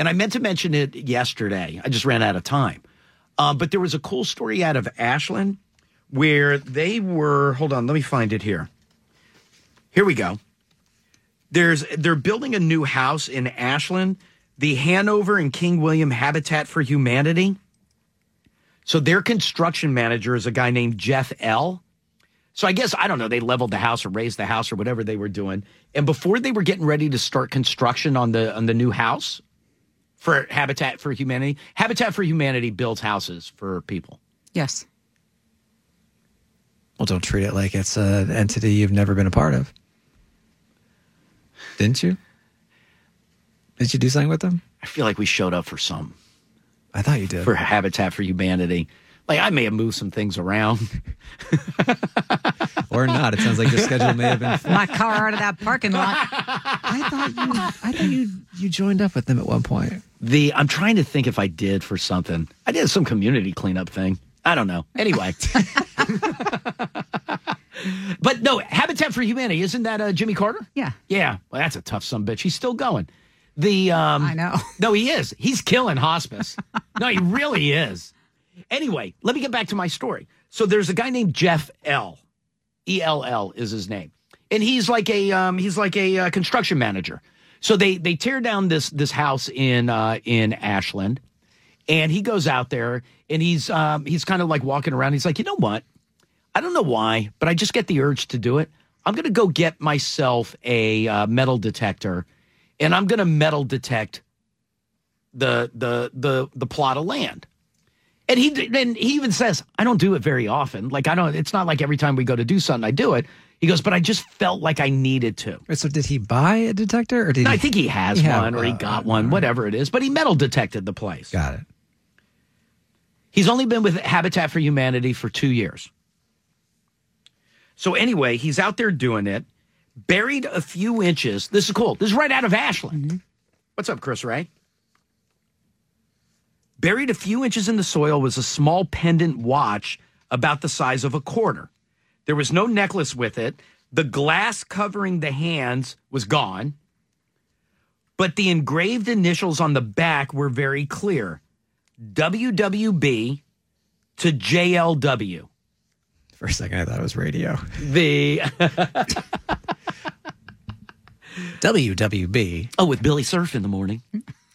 and I meant to mention it yesterday. I just ran out of time. Um, but there was a cool story out of Ashland where they were. Hold on, let me find it here. Here we go. There's they're building a new house in Ashland, the Hanover and King William Habitat for Humanity. So their construction manager is a guy named Jeff Ell. So I guess I don't know. They leveled the house or raised the house or whatever they were doing. And before they were getting ready to start construction on the on the new house for Habitat for Humanity, Habitat for Humanity builds houses for people. Yes. Well, don't treat it like it's an entity you've never been a part of. Didn't you? Did you do something with them? I feel like we showed up for some I thought you did. for Habitat for Humanity. Like I may have moved some things around. or not. It sounds like your schedule may have been. full. My car out of that parking lot. I thought you. I thought you. You joined up with them at one point. The I'm trying to think if I did for something. I did some community cleanup thing. I don't know. Anyway. but no, Habitat for Humanity, isn't that uh, Jimmy Carter? Yeah. Yeah. Well, that's a tough son bitch. He's still going. The um I know. No, he is. He's killing hospice. no, he really is. Anyway, let me get back to my story. So there's a guy named Jeff Ell. E L L is his name, and he's like a um, he's like a uh, construction manager. So they they tear down this this house in uh, in Ashland, and he goes out there and he's um, he's kind of like walking around. He's like, you know what? I don't know why, but I just get the urge to do it. I'm going to go get myself a uh, metal detector, and I'm going to metal detect the the the the plot of land. And he and he even says, I don't do it very often. Like I don't. It's not like every time we go to do something, I do it. He goes, but I just felt like I needed to. So did he buy a detector, or did I he? think he has He had- one, or he uh, got one, whatever it is. But he metal detected the place. Got it. He's only been with Habitat for Humanity for two years. So anyway, he's out there doing it, buried a few inches. This is cool. This is right out of Ashland. What's up, Chris Ray? Buried a few inches in the soil was a small pendant watch about the size of a quarter. There was no necklace with it. The glass covering the hands was gone, but the engraved initials on the back were very clear WWB to JLW. For a second, I thought it was radio. The WWB. oh, with Billy Surf in the morning.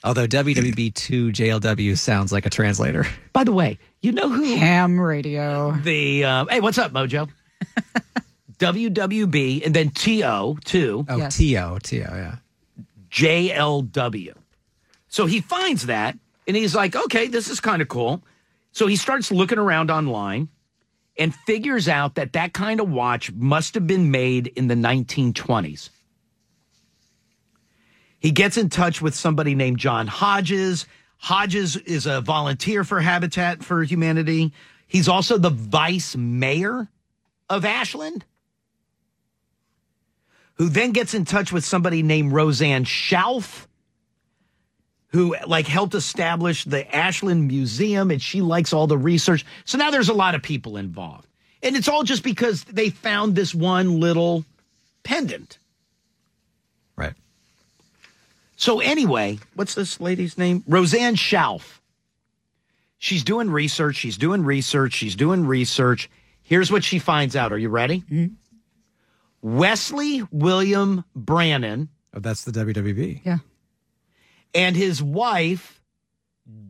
Although WWB2 JLW sounds like a translator. By the way, you know who Ham radio. the uh, hey, what's up, Mojo? WWB and then TO two. Oh, Yes. TO, TO, yeah. JLW. So he finds that and he's like, okay, this is kind of cool. So he starts looking around online and figures out that that kind of watch must have been made in the 1920s. He gets in touch with somebody named John Hodges. Hodges is a volunteer for Habitat for Humanity. He's also the vice mayor of Ashland who then gets in touch with somebody named Roseanne Schauf, who like helped establish the Ashland Museum, and she likes all the research. So now there's a lot of people involved, and it's all just because they found this one little pendant. Right. So anyway, what's this lady's name? Roseanne Schauf. She's doing research. She's doing research. She's doing research. Here's what she finds out. Are you ready? Mm-hmm. Wesley William Brannon Oh, that's the WWB. Yeah. and his wife,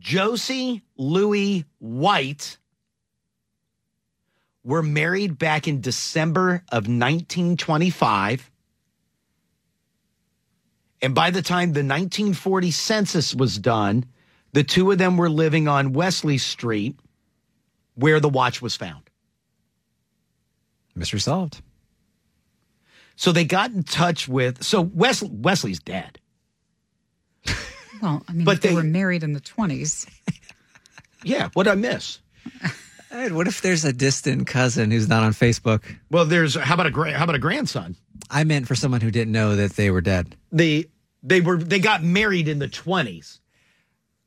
Josie Louis White, were married back in December of 1925. And by the time the 1940 census was done, the two of them were living on Wesley Street, where the watch was found. Mystery solved. So they got in touch with. So Wesley, Wesley's dead. Well, I mean, But but they, they- were married in the 20s. Yeah. What I miss? Hey, what if there's a distant cousin who's not on Facebook? Well, there's how about a how about a grandson? I meant for someone who didn't know that they were dead. They they were they got married in the twenties.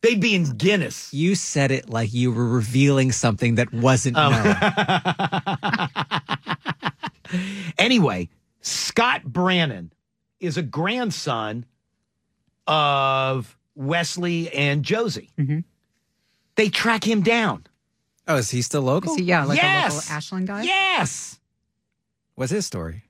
They'd be in Guinness. You said it like you were revealing something that wasn't Oh. known. Anyway, Scott Brannon is a grandson of Wesley and Josie. Mm-hmm. They track him down. oh, is he still local? Is he, yeah, like yes. a local Ashland guy? Yes. What's his story?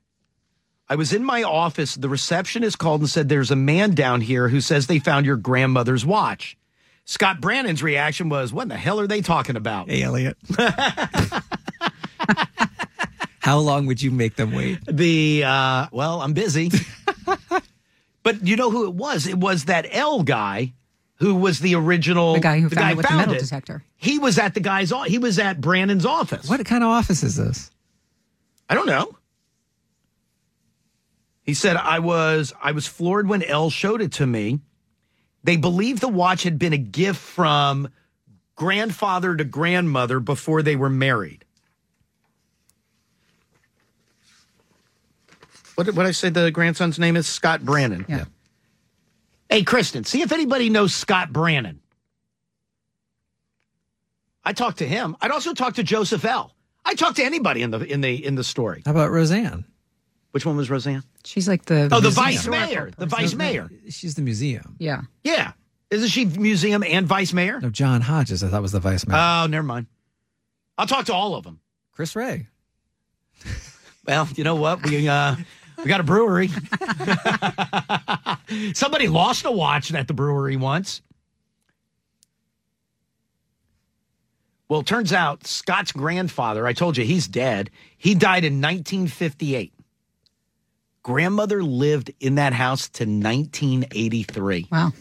I was in my office. The receptionist called and said, There's a man down here who says they found your grandmother's watch. Scott Brannon's reaction was, What in the hell are they talking about? Hey, Elliot. How long would you make them wait? The, uh, well, I'm busy. but you know who it was? It was that Ell guy who was the original. The guy who found it with the metal it. detector. He was at the guy's, he was at Brannon's office. What kind of office is this? I don't know. He said I was I was floored when Ell showed it to me. They believed the watch had been a gift from grandfather to grandmother before they were married. What did, what did I say the grandson's name is? Scott Brannon. Yeah. Hey, Kristen, see if anybody knows Scott Brannon. I talked to him. I'd also talk to Joseph Ell. I talked to anybody in the in the in the story. How about Roseanne? Which one was Roseanne? She's like the. Oh, the museum. vice mayor. The vice mayor. She's the museum. Yeah. Yeah. Isn't she museum and vice mayor? No, John Hodges, I thought was the vice mayor. Oh, never mind. I'll talk to all of them. Chris Ray. Well, you know what? We uh we got a brewery. Somebody lost a watch at the brewery once. Well, it turns out Scott's grandfather, I told you he's dead. He died in 1958. Grandmother lived in that house to 1983. Wow.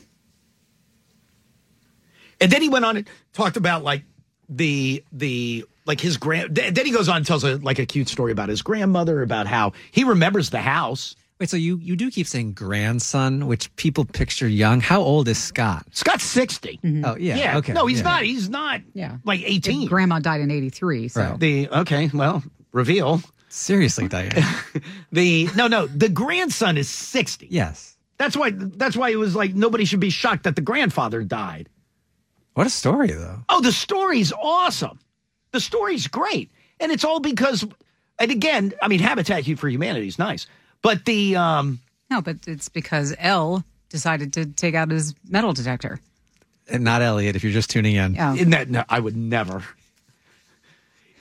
And then he went on and talked about like the the like his grand. Then he goes on and tells a like a cute story about his grandmother about how he remembers the house. Wait, so you, you do keep saying grandson, which people picture young. How old is Scott? Scott's 60 mm-hmm. Oh, yeah. Yeah. Okay. No, he's yeah. not. He's not. Yeah. Like eighteen. Grandma died in 83. So. Right. the okay. Well, reveal Seriously, Diane. the no no. The grandson is sixty. yes. That's why. That's why it was like nobody should be shocked that the grandfather died. What a story, though. Oh, the story's awesome. The story's great. And it's all because, and again, I mean, Habitat for Humanity is nice, but the, um, No, but it's because Ell decided to take out his metal detector. And not Elliot, if you're just tuning in. Yeah. isn't that, no, I would never.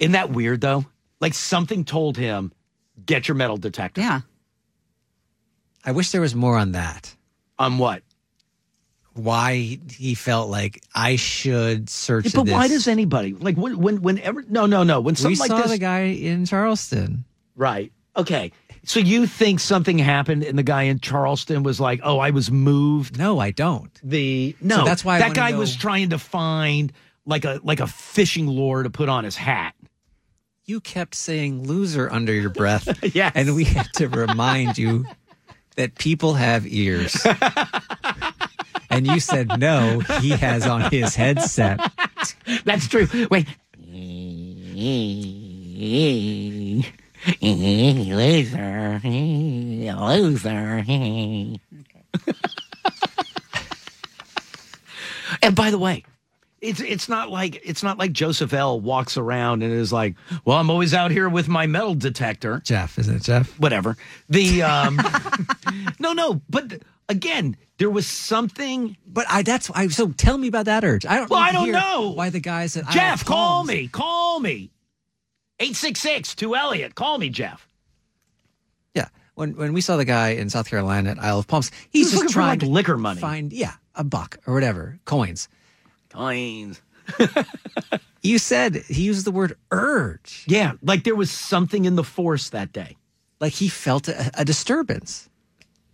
Isn't that weird though? Like something told him, get your metal detector. Yeah. I wish there was more on that. On what? Why he felt like I should search Yeah, but this. why does anybody, like when, when, whenever, no, no, no. When we something like saw this, the guy in Charleston. right. Okay. So you think something happened and the guy in Charleston was like, oh, I was moved No, I don't. the no that's why that wanna guy know- was trying to find like a like a fishing lure to put on his hat You kept saying loser under your breath. Yes. And we had to remind you that people have ears. and you said, no, he has on his headset. that's true wait loser loser and by the way it's it's not like it's not like Joseph Ell walks around and is like, "Well, I'm always out here with my metal detector." Jeff, isn't it, Jeff? whatever. The um no, no, but again, there was something. But I that's I so tell me about that urge. I don't Well, I don't know. why the guy said Jeff, call me, call me. Eight six six to Elliot. Call me, Jeff. Yeah. When when we saw the guy in South Carolina at Isle of Palms, he's He's just looking for, trying like, to liquor money. Find yeah, a buck or whatever, coins. Coins. You said he used the word urge. Yeah, like there was something in the force that day. Like he felt a, a disturbance.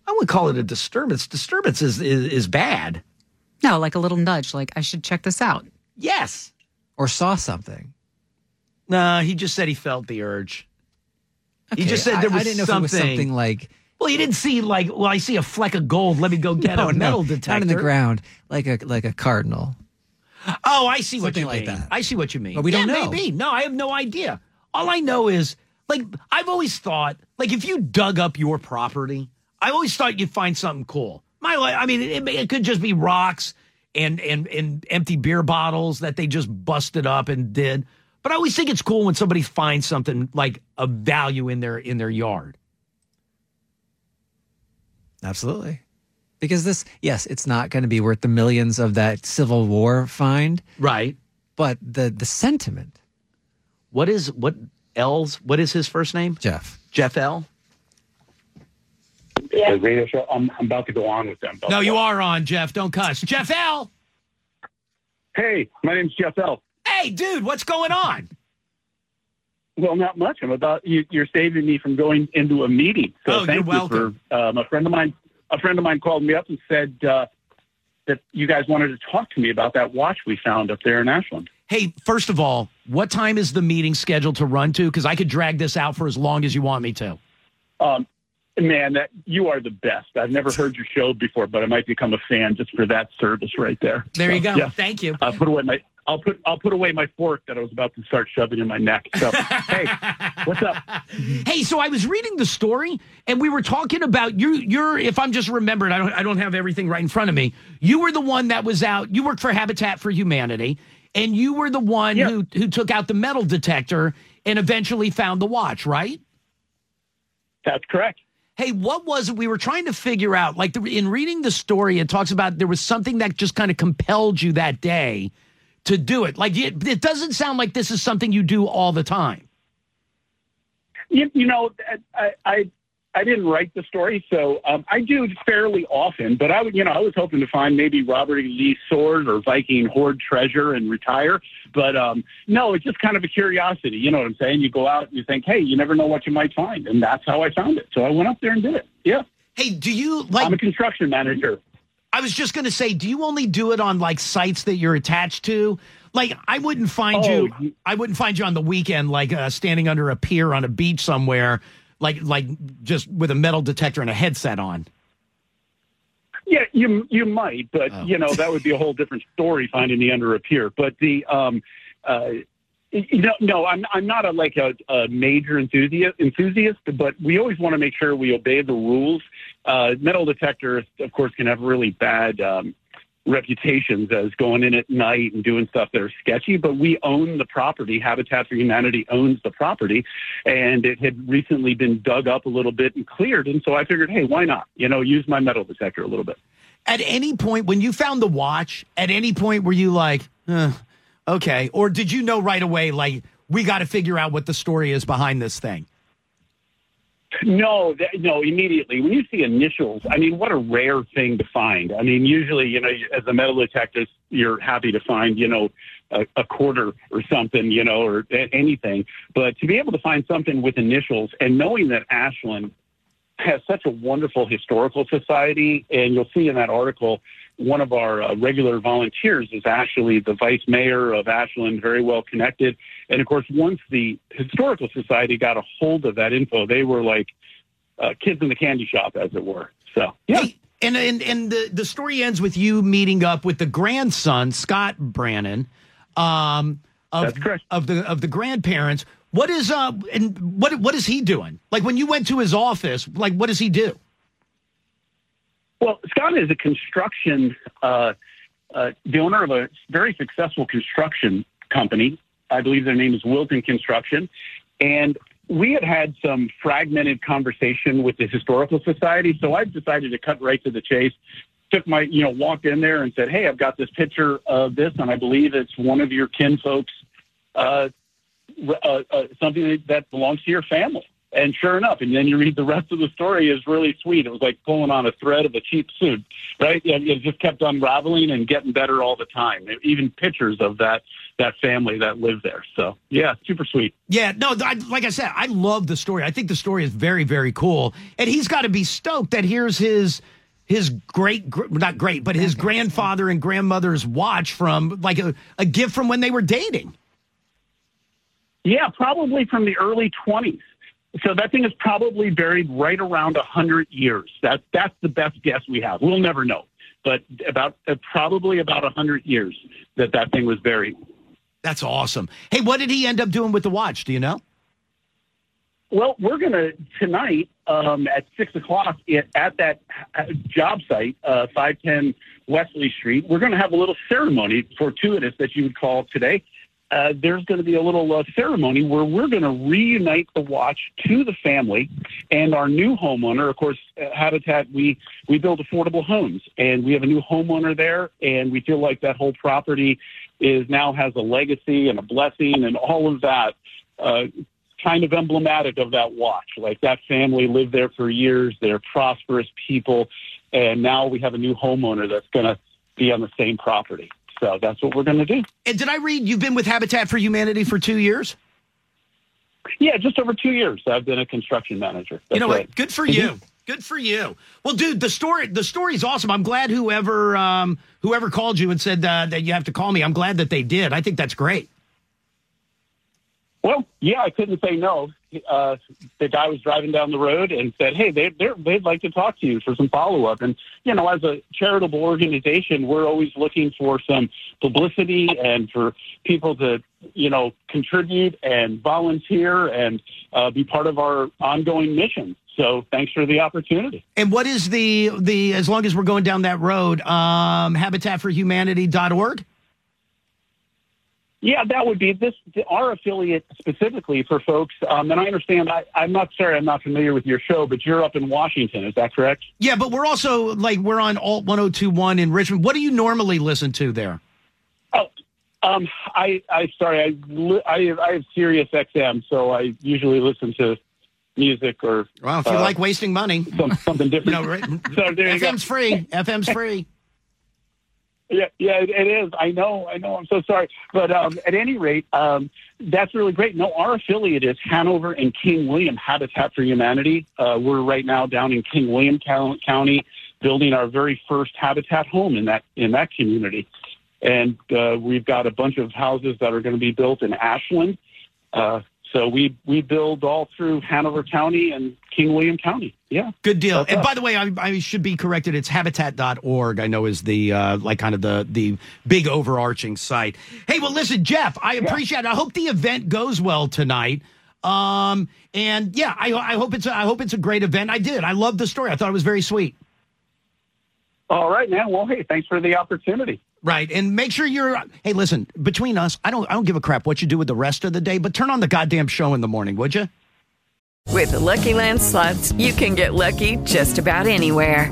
I would call it a disturbance. Disturbance is, is is bad. No, like a little nudge, like I should check this out. Yes. Or saw something. Nah, he just said he felt the urge. He just said there I- was I, didn't know something. if it was something like well, he didn't see like, well, I see a fleck of gold. Let me go get no, a metal no, detector. not in the ground, like a like a cardinal. Oh, I see what Something you like mean. that. I see what you mean. But we don't know. Maybe. No, I have no idea. All I know is, like, I've always thought, like, if you dug up your property, I always thought you'd find something cool. My, I mean, it, it could just be rocks and and and empty beer bottles that they just busted up and did. But I always think it's cool when somebody finds something like a value in their in their yard. Absolutely. Because this, yes, it's not going to be worth the millions of that Civil War find, Right. but the the sentiment, What is what Ell's? What is his first name? Jeff. Jeff Ell. yeah. the radio show. I'm, I'm about to go on with them. No, you are on Jeff. Don't cuss. Jeff Ell. Hey, my name's Jeff Ell. Hey, dude, what's going on? Well, not much. I'm about you, you're saving me from going into a meeting. So Oh, you're thank you welcome. for um, a friend of mine. A friend of mine called me up and said uh, that you guys wanted to talk to me about that watch we found up there in Ashland. Hey, first of all, what time is the meeting scheduled to run to? Because I could drag this out for as long as you want me to. Um, man, that you are the best. I've never heard your show before, but I might become a fan just for that service right there. There you go. Yeah. Thank you. I'll put away my. I'll put I'll put away my fork that I was about to start shoving in my neck. So, hey, what's up? Hey, so I was reading the story, and we were talking about you. You're, if I'm just remembered, I don't, I don't have everything right in front of me. You were the one that was out. You worked for Habitat for Humanity, and you were the one Yeah. who who took out the metal detector and eventually found the watch, right? That's correct. Hey, what was it we were trying to figure out? Like the, in reading the story, it talks about there was something that just kind of compelled you that day to do it. Like it, it doesn't sound like this is something you do all the time. You, you know, I, I I didn't write the story, so um, I do fairly often. But I would, you know, I was hoping to find maybe Robert E. Lee sword or Viking hoard treasure and retire. But um, no, it's just kind of a curiosity. You know what I'm saying? You go out and you think, hey, you never know what you might find, and that's how I found it. So I went up there and did it. Yeah, Hey, do you like? I'm a construction manager. I was just going to say, do you only do it on like sites that you're attached to? Like, I wouldn't find Oh, you. I wouldn't find you on the weekend, like uh, standing under a pier on a beach somewhere, like like just with a metal detector and a headset on. Yeah, you you might, but Oh. you know that would be a whole different story finding me under a pier. But the um, uh, know, no, I'm I'm not a like a, a major enthusiast enthusiast, but we always want to make sure we obey the rules. Uh, metal detectors, of course, can have really bad um, reputations as going in at night and doing stuff that are sketchy. But we own the property. Habitat for Humanity owns the property, and it had recently been dug up a little bit and cleared. And so I figured, hey, why not? You know, use my metal detector a little bit. At any point when you found the watch, at any point were you like, "Huh, okay, or did you know right away, like we got to figure out what the story is behind this thing? No, that, no, immediately. When you see initials, I mean, what a rare thing to find. I mean, usually, you know, as a metal detective, you're happy to find, you know, a, a quarter or something, you know, or anything. But to be able to find something with initials and knowing that Ashland has such a wonderful historical society, and you'll see in that article, one of our uh, regular volunteers is actually the vice mayor of Ashland, very well connected. And of course, once the historical society got a hold of that info, they were like uh, kids in the candy shop, as it were. So, yeah. Hey, and and and the the story ends with you meeting up with the grandson Scott Brannon, um, of of the of the grandparents. What is uh and what what is he doing? Like when you went to his office, like what does he do? Well, Scott is a construction, uh, uh, the owner of a very successful construction company. I believe their name is Wilton Construction. And we had had some fragmented conversation with the Historical Society. So I decided to cut right to the chase. Took my, you know, walked in there and said, Hey, I've got this picture of this, and I believe it's one of your kinfolks, uh, uh, uh, something that belongs to your family. And sure enough, and then you read the rest of the story is really sweet. It was like pulling on a thread of a cheap suit, right? It, it just kept unraveling and getting better all the time. Even pictures of that that family that lived there. So yeah, super sweet. Yeah, no, I, like I said, I love the story. I think the story is very, very cool, and he's got to be stoked that here's his his great, not great, but his grandfather and grandmother's watch from like a, a gift from when they were dating. Yeah, probably from the early 20s. So that thing is probably buried right around 100 years. That, that's the best guess we have. We'll never know. But about uh, probably about 100 years that that thing was buried. That's awesome. Hey, what did he end up doing with the watch? Do you know? Well, we're going to tonight um, at six o'clock at, at that uh, job site, uh, five ten Wesley Street. We're going to have a little ceremony, fortuitous that you would call today. Uh, there's going to be a little uh, ceremony where we're going to reunite the watch to the family and our new homeowner. Of course, uh, Habitat we we build affordable homes, and we have a new homeowner there, and we feel like that whole property is now has a legacy and a blessing and all of that. Uh, kind of emblematic of that watch. Like that family lived there for years. They're prosperous people. And now we have a new homeowner that's going to be on the same property. So that's what we're going to do. And did I read you've been with Habitat for Humanity for two years? Yeah, just over two years. I've been a construction manager. That's you know right. what? Good for you. Good for you. Well, dude, the story the story's awesome. I'm glad whoever um, whoever called you and said uh, that you have to call me. I'm glad that they did. I think that's great. Well, yeah, I couldn't say no. Uh, the guy was driving down the road and said, "Hey, they they'd like to talk to you for some follow up." And you know, as a charitable organization, we're always looking for some publicity and for people to you know contribute and volunteer and uh, be part of our ongoing mission. So, thanks for the opportunity. And what is the the as long as we're going down that road, um, habitatforhumanity.org? Yeah, that would be this our affiliate specifically for folks. Um, and I understand. I, I'm not sorry, I'm not familiar with your show, but you're up in Washington. Is that correct? Yeah, but we're also like we're on Alt 1021 in Richmond. What do you normally listen to there? Oh, um, I, I sorry, I, I, I have Sirius XM, so I usually listen to music or Well, if you uh, like wasting money, some, something different. know, right? so there you go. FM's free. FM's free. Yeah, yeah, it, is. I know, I know. I'm so sorry, but um, at any rate, um, that's really great. No, our affiliate is Hanover and King William Habitat for Humanity. Uh, we're right now down in King William County, building our very first Habitat home in that in that community, and uh, we've got a bunch of houses that are going to be built in Ashland. Uh, so we we build all through Hanover County and King William County. Yeah. Good deal. That's and us. by the way, I, I should be corrected. It's habitat.org, I know is the uh, like kind of the the big overarching site. Hey, well, listen, Jeff, I appreciate it. I hope the event goes well tonight. Um, and yeah, I, I hope it's a, I hope it's a great event. I did. I love the story. I thought it was very sweet. All right, man. Well, hey, thanks for the opportunity. Right, and make sure you're. Hey, listen. Between us, I don't. I don't give a crap what you do with the rest of the day. But turn on the goddamn show in the morning, would you? With Lucky Land slots, you can get lucky just about anywhere.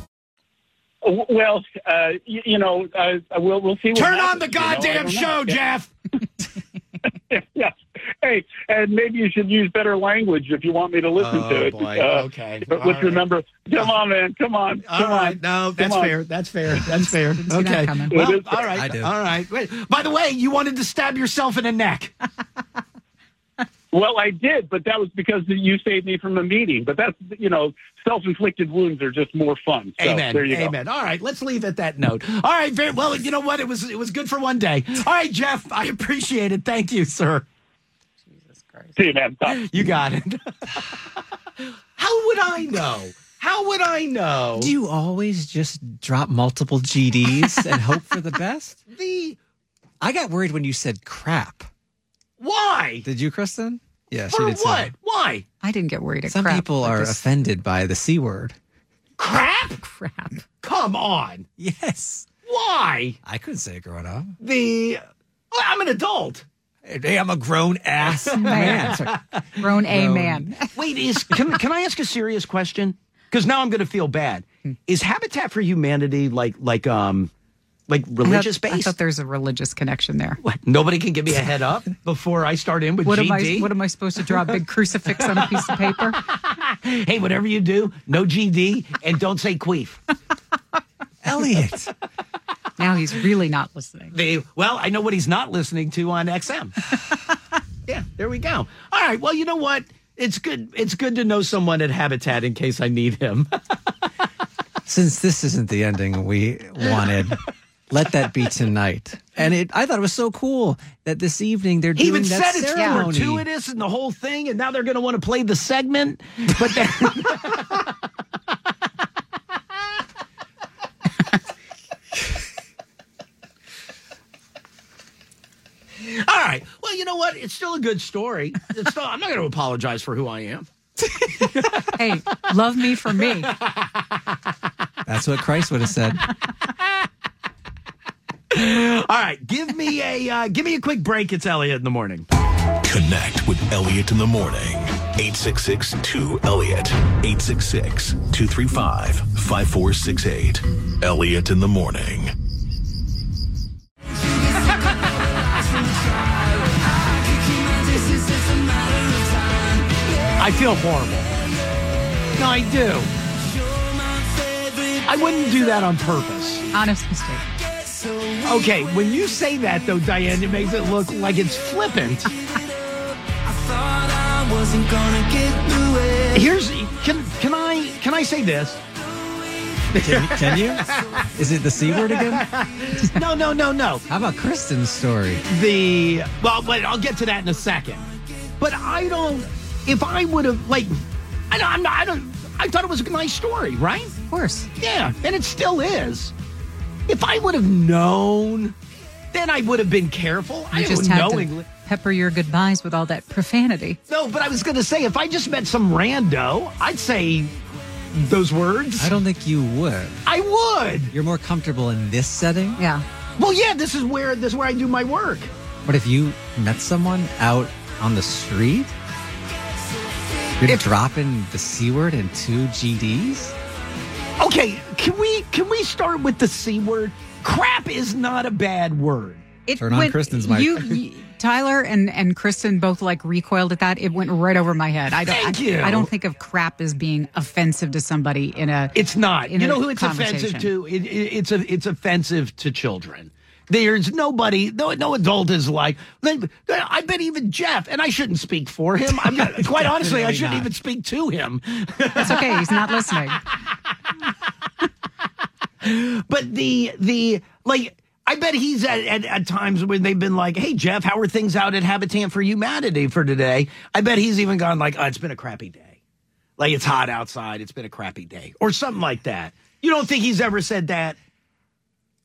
W- Well, uh, you, you know, uh, we'll we'll see. What Turn on the happens, you know? Goddamn show, Yeah. Jeff. yeah. Hey, and maybe you should use better language if you want me to listen Oh, to it. boy. Uh, Okay. But All let's right. remember, come on, man, come on, All come right, on. no, Come that's on. fair. That's fair. That's fair. see that okay. coming. Well, It is- all right. I do. All right. Wait. By the way, you wanted to stab yourself in the neck. Well, I did, but that was because you saved me from a meeting. But that's you know, self-inflicted wounds are just more fun. So, Amen. There you go. Amen. All right, let's leave at that note. All right, very well. You know what? It was it was good for one day. All right, Jeff, I appreciate it. Thank you, sir. Jesus Christ. See you, man. Bye. You got it. How would I know? How would I know? Do you always just drop multiple GDs and hope for the best? the I got worried when you said crap. Why? Did you, Kristen? Yeah, she For did. too. what? Why? I didn't get worried at Some crap. people I are just- offended by the C word. Crap? crap. Come on. Yes. Why? I couldn't say it growing up. The well, I'm an adult. Hey, I'm a grown ass man. Sorry. Grown A man. Wait, is can can I ask a serious question? Because now I'm going to feel bad. Is Habitat for Humanity like like um like I thought- religious I thought there's a religious connection there. What? Nobody can give me a head up before I start in with What am I? What am I supposed to draw a big crucifix on a piece of paper? hey, whatever you do, no GD and don't say queef. Elliot. Now he's really not listening. The well, I know what he's not listening to on XM. yeah, there we go. All right. Well, you know what? It's good. It's good to know someone at Habitat in case I need him. Since this isn't the ending we wanted, let that be tonight. And it, I thought it was so cool that this evening they're He doing even that said it's ceremony. fortuitous and the whole thing, and now they're going to want to play the segment. But then, all right. Well, you know what? It's still a good story. It's still, I'm not going to apologize for who I am. Hey, love me for me. That's what Christ would have said. All right, give me a uh, give me a quick break. It's Elliot in the morning. Connect with Elliot in the morning. 866 2 Elliot. 866 235 5468. Elliot in the morning. I feel horrible. No, I do. I wouldn't do that on purpose. Honest mistake. Okay, when you say that though, Diane, it makes it look like it's flippant. Here's can can I can I say this? Can, can you? Is it the C word again? No, no, no, no. How about Kristen's story? The well, wait, I'll get to that in a second. But I don't. If I would have like, I don't. I'm not, I don't. I thought it was a nice story, right? Of course. Yeah, and it still is. If I would have known, then I would have been careful. I just don't had knowingly. to pepper your goodbyes with all that profanity. No, but I was going to say, if I just met some rando, I'd say those words. I don't think you would. I would. You're more comfortable in this setting. Yeah. Well, yeah, this is where this is where I do my work. But if you met someone out on the street, you're dropping the C word and two GDs? Okay, can we can we start with the c word? Crap is not a bad word. It Turn on Kristen's mic. You, y- Tyler and, and Kristen both like recoiled at that. It went right over my head. I don't. Thank I, you. I don't think of crap as being offensive to somebody in a. It's not. You know who it's offensive to? It, it, it's a, it's offensive to children. There's nobody, no, no adult is like. I bet even Jeff, and I shouldn't speak for him. I'm not, quite honestly, I shouldn't not. even speak to him. It's okay. He's not listening. But the the like, I bet he's at, at, at times when they've been like, "Hey Jeff, how are things out at Habitat for Humanity for today?" I bet he's even gone like, oh, "It's been a crappy day. Like it's hot outside. It's been a crappy day, or something like that." You don't think he's ever said that?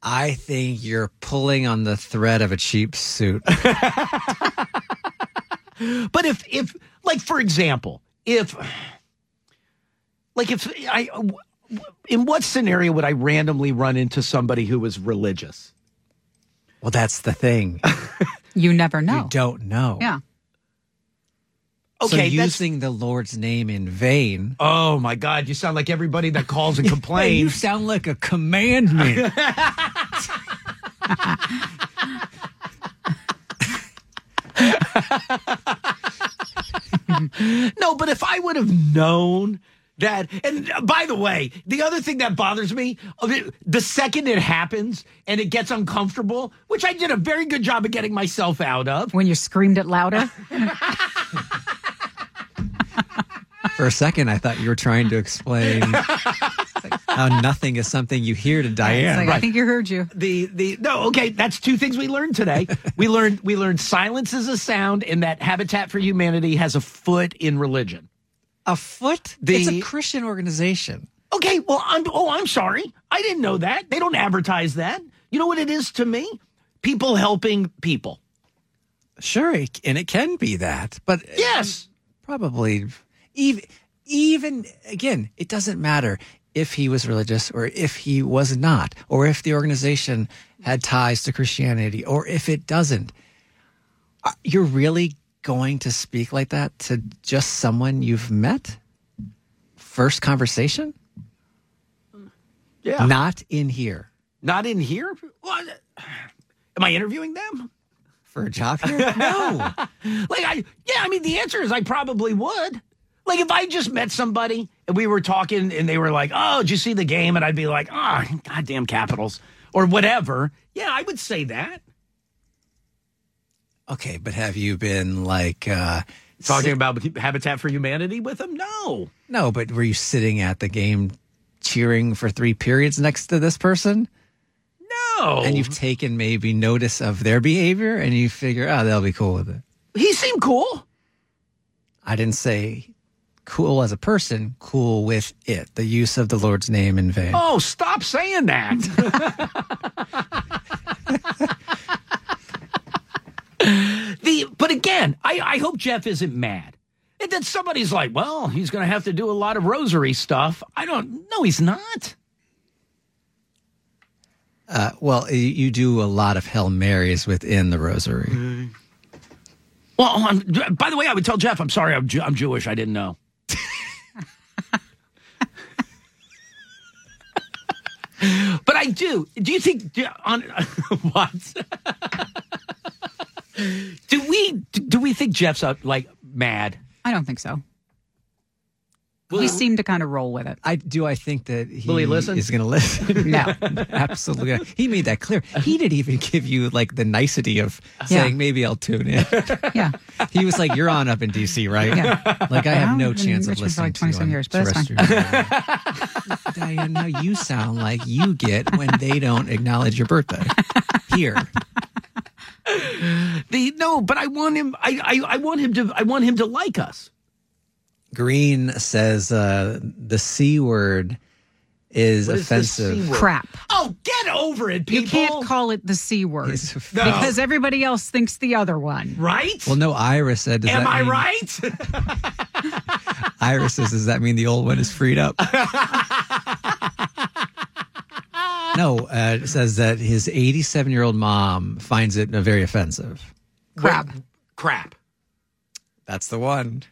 I think you're pulling on the thread of a cheap suit. But if if like for example, if like if I in what scenario would I randomly run into somebody who was religious? Well, that's the thing. You never know. You don't know. Yeah. So Okay, that's using the Lord's name in vain. Oh my God! You sound like everybody that calls and complains. you sound like a commandment. no, but if I would have known that, and uh, by the way, the other thing that bothers me, uh, the second it happens and it gets uncomfortable, which I did a very good job of getting myself out of. When you screamed it louder. For a second, I thought you were trying to explain how nothing is something you hear to It's Diane. like, I think you heard you. The the no okay that's two things we learned today. we learned we learned silence is a sound and that Habitat for Humanity has a foot in religion. A foot? The- it's a Christian organization. Okay, well I'm oh I'm sorry. I didn't know that. They don't advertise that. You know what it is to me? People helping people. Sure, and it can be that, but Yes. probably even even again, it doesn't matter if he was religious or if he was not, or if the organization had ties to Christianity, or if it doesn't. Uh, You're really going to speak like that to just someone you've met? First conversation? Yeah. Not in here. Not in here? What? Am I interviewing them? For a job here? No. Like I yeah, I mean the answer is I probably would. Like if I just met somebody and we were talking and they were like, "Oh, did you see the game?" and I'd be like, "Ah, goddamn Capitals." Or whatever. Yeah, I would say that. Okay, but have you been like uh Talking about Habitat for Humanity with them? No. No, but were you sitting at the game cheering for three periods next to this person? No. And you've taken maybe notice of their behavior and you figure, oh, they'll be cool with it. he seemed cool. I didn't say cool as a person, cool with it, the use of the Lord's name in vain. Oh, stop saying that. the but again, I, I hope Jeff isn't mad. And then somebody's like, well, he's gonna have to do a lot of rosary stuff. I don't no, he's not. Uh, well, you, do a lot of Hail Marys within the rosary. Well, I'm, by the way, I would tell Jeff, I'm sorry, I'm, I'm Jewish. I didn't know. but I do. Do you think on what? do we do we think Jeff's up like mad? I don't think so. Will he he- seemed to kind of roll with it. I do. I think that he, Will he listen? is going to listen. No. absolutely. He made that clear. He didn't even give you like the nicety of Yeah. saying maybe I'll tune in. Yeah. he was like, "You're on up in DC, right? Yeah. Like I have no I've been chance in of Richmond for listening like to you 27 on years, but that's fine. Diane, now you sound like you get when they don't acknowledge your birthday. Here, The no, but I want him. I, I I want him to. I want him to like us. Green says uh, the c word is What is the offensive. C word? Crap. Oh, get over it, people. You can't call it the C word No. because everybody else thinks the other one. right. Well, no, Iris said. Am that I mean- right? Iris says, does that mean the old one is freed up? no, uh, it says that his 87 year old mom finds it uh, very offensive. Crap. Crap. That's the one.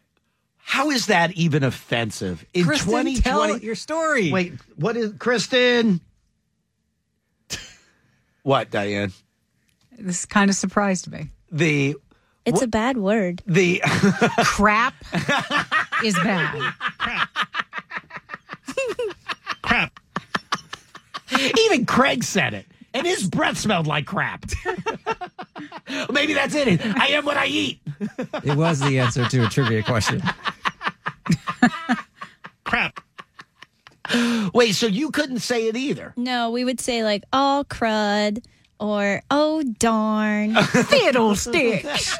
How is that even offensive in Kristen, 2020? tell your story. Wait, what is Kristen? what, Diane? This kind of surprised me. The It's a bad word. the Crap is bad. crap. Even Craig said it, and his breath smelled like crap. Maybe that's it. I am what I eat. It was the answer to a trivia question. Crap. Wait, so you couldn't say it either? No, we would say like, all crud, or oh, darn. Fiddlesticks.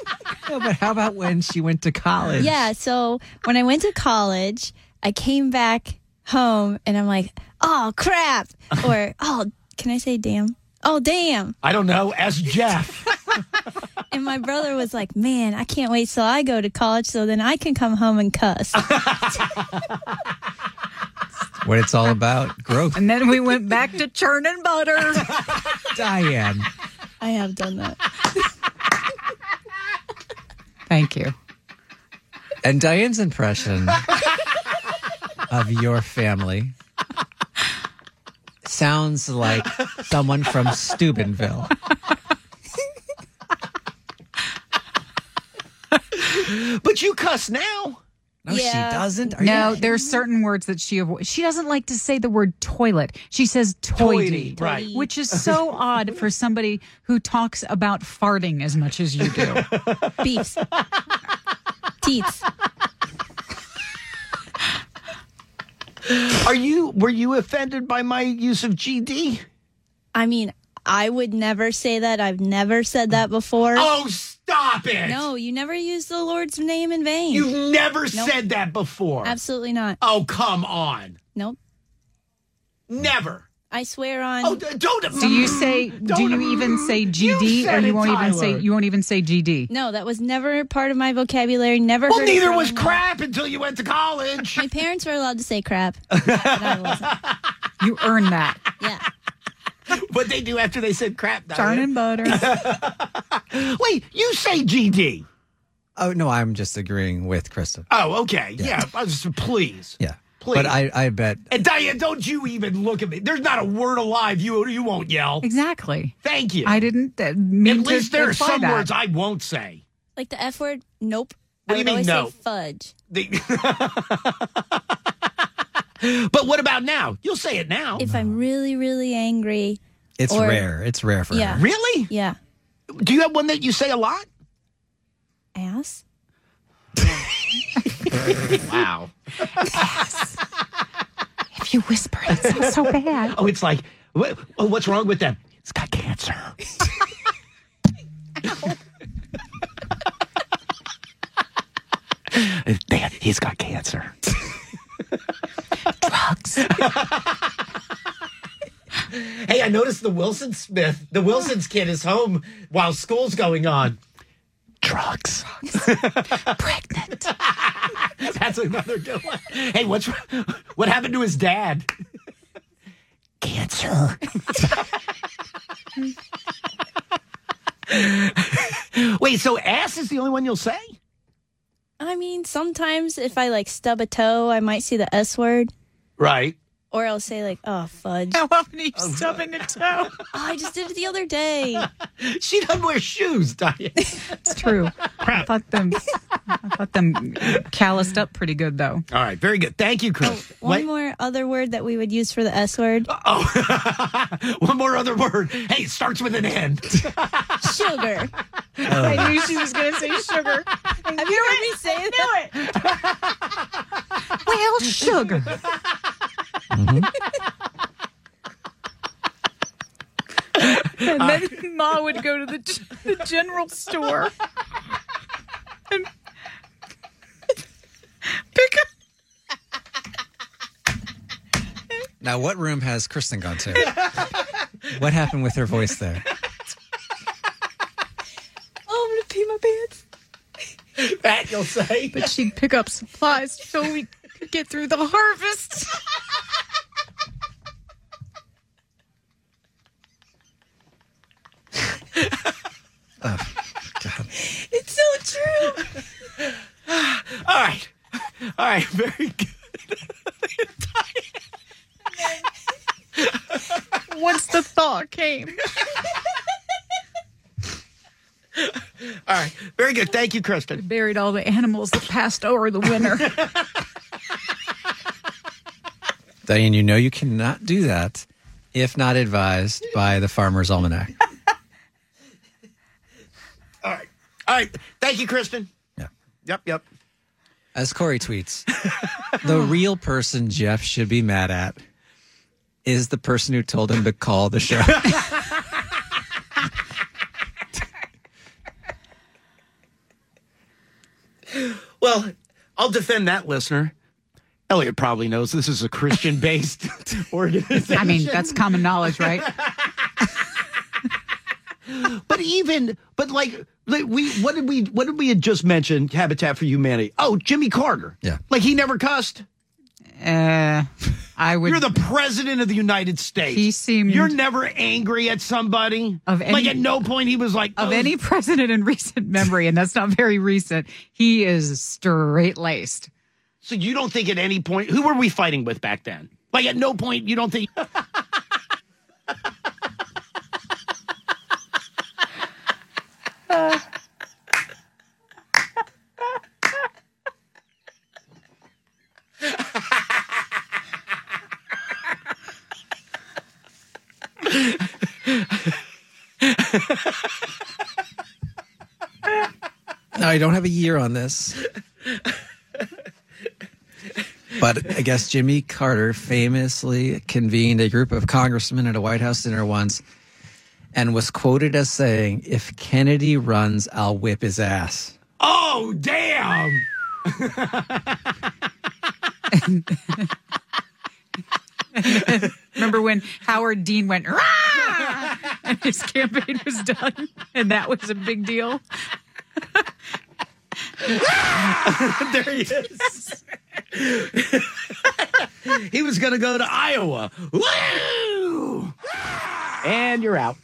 No, but how about when she went to college? yeah. So when I went to college, I came back home and I'm like, oh, crap. Or, oh, can I say damn? Oh, damn. I don't know. Ask Jeff. And my brother was like, man, I can't wait till I go to college so then I can come home and cuss. What it's all about. Growth. And then we went back to churning butter. Diane. I have done that. Thank you. And Diane's impression of your family sounds like someone from Steubenville. but you cuss now. No, Yeah. she doesn't. Are No, you there's certain words that she avoids. She doesn't like to say the word toilet. She says toity, Toity, right. which is so odd for somebody who talks about farting as much as you do. Beefs. Teats. Are you were you offended by my use of GD? I mean, I would never say that. I've never said that before. Oh, stop it! No, you never use the Lord's name in vain. You've never Nope. said that before. Absolutely not. Oh, come on. Nope. Never. I swear on. Oh, d- don't. Do you say? Do you even say GD, said or you won't even say? Tyler. You won't even say GD. No, that was never part of my vocabulary. Never. Well, heard it neither growing was up. crap until you went to college. My parents were allowed to say crap. but I wasn't. You earn that. Yeah. what they do after they said crap. Diane. Churning butter. Wait, you say GD. Oh no, I'm just agreeing with Krista. Oh, okay. Yeah. I was- please. Yeah. Please. But I, I bet and Diane, don't you even look at me. There's not a word alive you you won't yell. Exactly. Thank you. I didn't uh, mean At to least there are some that. words I won't say. Like the F word? Nope. What do you mean, always no? say fudge. The- but what about now? You'll say it now. If I'm really, really angry. it's Or- rare. It's rare for Yeah. her. really? Yeah. Do you have one that you say a lot? Ass? Wow. If you whisper, it sounds so bad. Oh, it's like, what, oh, what's wrong with them? It's got cancer. Dad, he's got cancer. Drugs. Hey, I noticed the Wilson Smith, the Wilson's kid is home while school's going on. Drugs. Pregnant. That's another good one. Hey, what's what happened to his dad? Cancer. Wait, so ass is the only one you'll say? I mean, sometimes if I like stub a toe, I might see the S word. Right. Or I'll say like, oh, fudge. How often are you stubbing a toe? Oh, I just did it the other day. She doesn't wear shoes, Diane. It's true. I thought them. I thought them calloused up pretty good though. All right, very good. Thank you, Chris. Oh, one Wait- more other word that we would use for the S word Oh, one more other word. Hey, it starts with an N. sugar. Uh. I knew she was going to say sugar. Have you heard me say that? Well, sugar. Mm-hmm. and then Ma would go to the, the general store and pick up. Now, what room has Kristen gone to? what happened with her voice there? Oh, I'm gonna pee my pants. That you'll say. But she'd pick up supplies so we could get through the harvest. It's so true. All right. All right, very good. Once the thaw came. All right, very good. Thank you, Kristen. Buried all the animals that passed over the winter. Diane, you know you cannot do that if not advised by the Farmer's Almanac. All right. All right. Thank you, Kristen. Yeah. Yep, yep. As Corey tweets, the real person Jeff should be mad at is the person who told him to call the show. Well, I'll defend that listener. Elliot probably knows this is a Christian based organization. I mean, that's common knowledge, right? but even but like like we what did we what did we had just mentioned Habitat for Humanity? Oh, Jimmy Carter. Yeah. Like he never cussed. Uh, I would. You're the president of the United States. He seemed- You're never angry at somebody. Of like at no point he was like of "Oh, any president in recent memory, and that's not very recent, he is straight laced. So you don't think at any point who were we fighting with back then? Like at no point you don't think no, I don't have a year on this. But I guess Jimmy Carter famously convened a group of congressmen at a White House dinner once and was quoted as saying, If Kennedy runs, I'll whip his ass. Oh damn. Remember when Howard Dean went, Rah! and his campaign was done, and that was a big deal? there he is. he was going to go to Iowa. Woo! And you're out.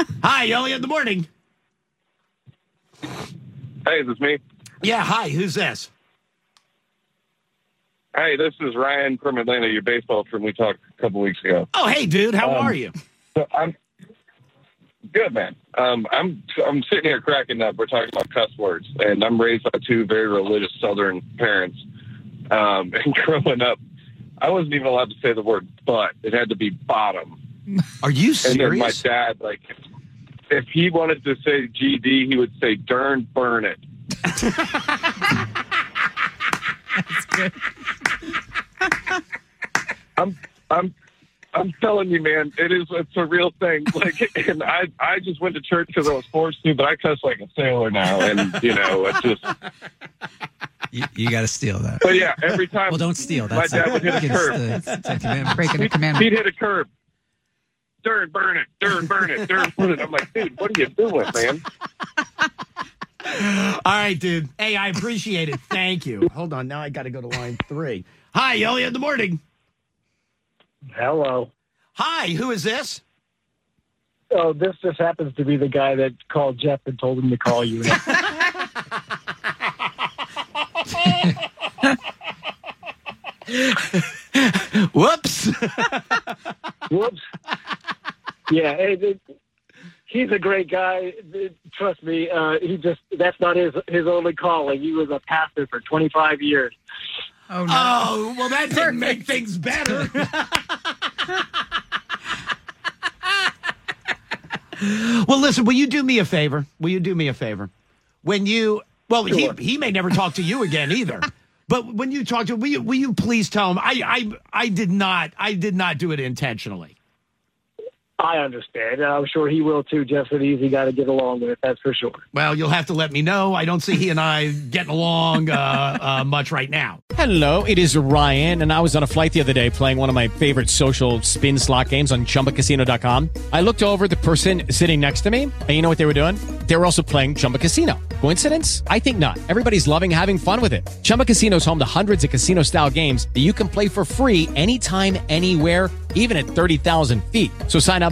hi, Elliot in the morning. Hey, this is this me? Yeah, hi. Who's this? Hey, this is Ryan from Atlanta, your baseball from we talked a couple weeks ago. Oh, hey, dude, how Um, are you? So I'm good, man. Um, I'm I'm sitting here cracking up. We're talking about cuss words, and I'm raised by two very religious Southern parents. Um, and growing up, I wasn't even allowed to say the word "but." It had to be "bottom." Are you serious? And then my dad, like, if he wanted to say GD, he would say "darn burn it." That's good. I'm I'm I'm telling you, man, it is it's a real thing. Like, and I I just went to church because I was forced to, but I cuss like a sailor now, and you know, it's just. You, you got to steal that. But yeah, every time. Well, don't steal. My That's dad would hit a against curve. the Ten Commandments. Breaking a He'd, commandment. he'd hit a curve. Darn, burn it. Darn, burn it. Darn, burn it. I'm like, dude, what are you doing, man? All right, dude. Hey, I appreciate it. Thank you. Hold on. Now I got to go to line three. Hi, Elliot in the morning. Hello. Hi, who is this? Oh, this just happens to be the guy that called Jeff and told him to call you. Whoops. Whoops. Yeah, hey, th- he's a great guy. Th- Trust me, uh, he just—that's not his his only calling. He was a pastor for 25 years. Oh no. Oh, well, that didn't make things better. well, listen, will you do me a favor? Will you do me a favor? When you, well, Sure. he, he may never talk to you again either. But when you talk to will you, will you please tell him I, I, I did not, I did not do it intentionally. I understand. and I'm sure he will too. Jeff's an easy guy to get along with. That's for sure. Well, you'll have to let me know. I don't see he and I getting along uh, uh, much right now. Hello, it is Ryan, and I was on a flight the other day playing one of my favorite social spin slot games on chumbacasino.com. I looked over the person sitting next to me, and you know what they were doing? They were also playing Chumba Casino. Coincidence? I think not. Everybody's loving having fun with it. Chumba Casino is home to hundreds of casino style games that you can play for free anytime, anywhere, even at 30,000 feet. So sign up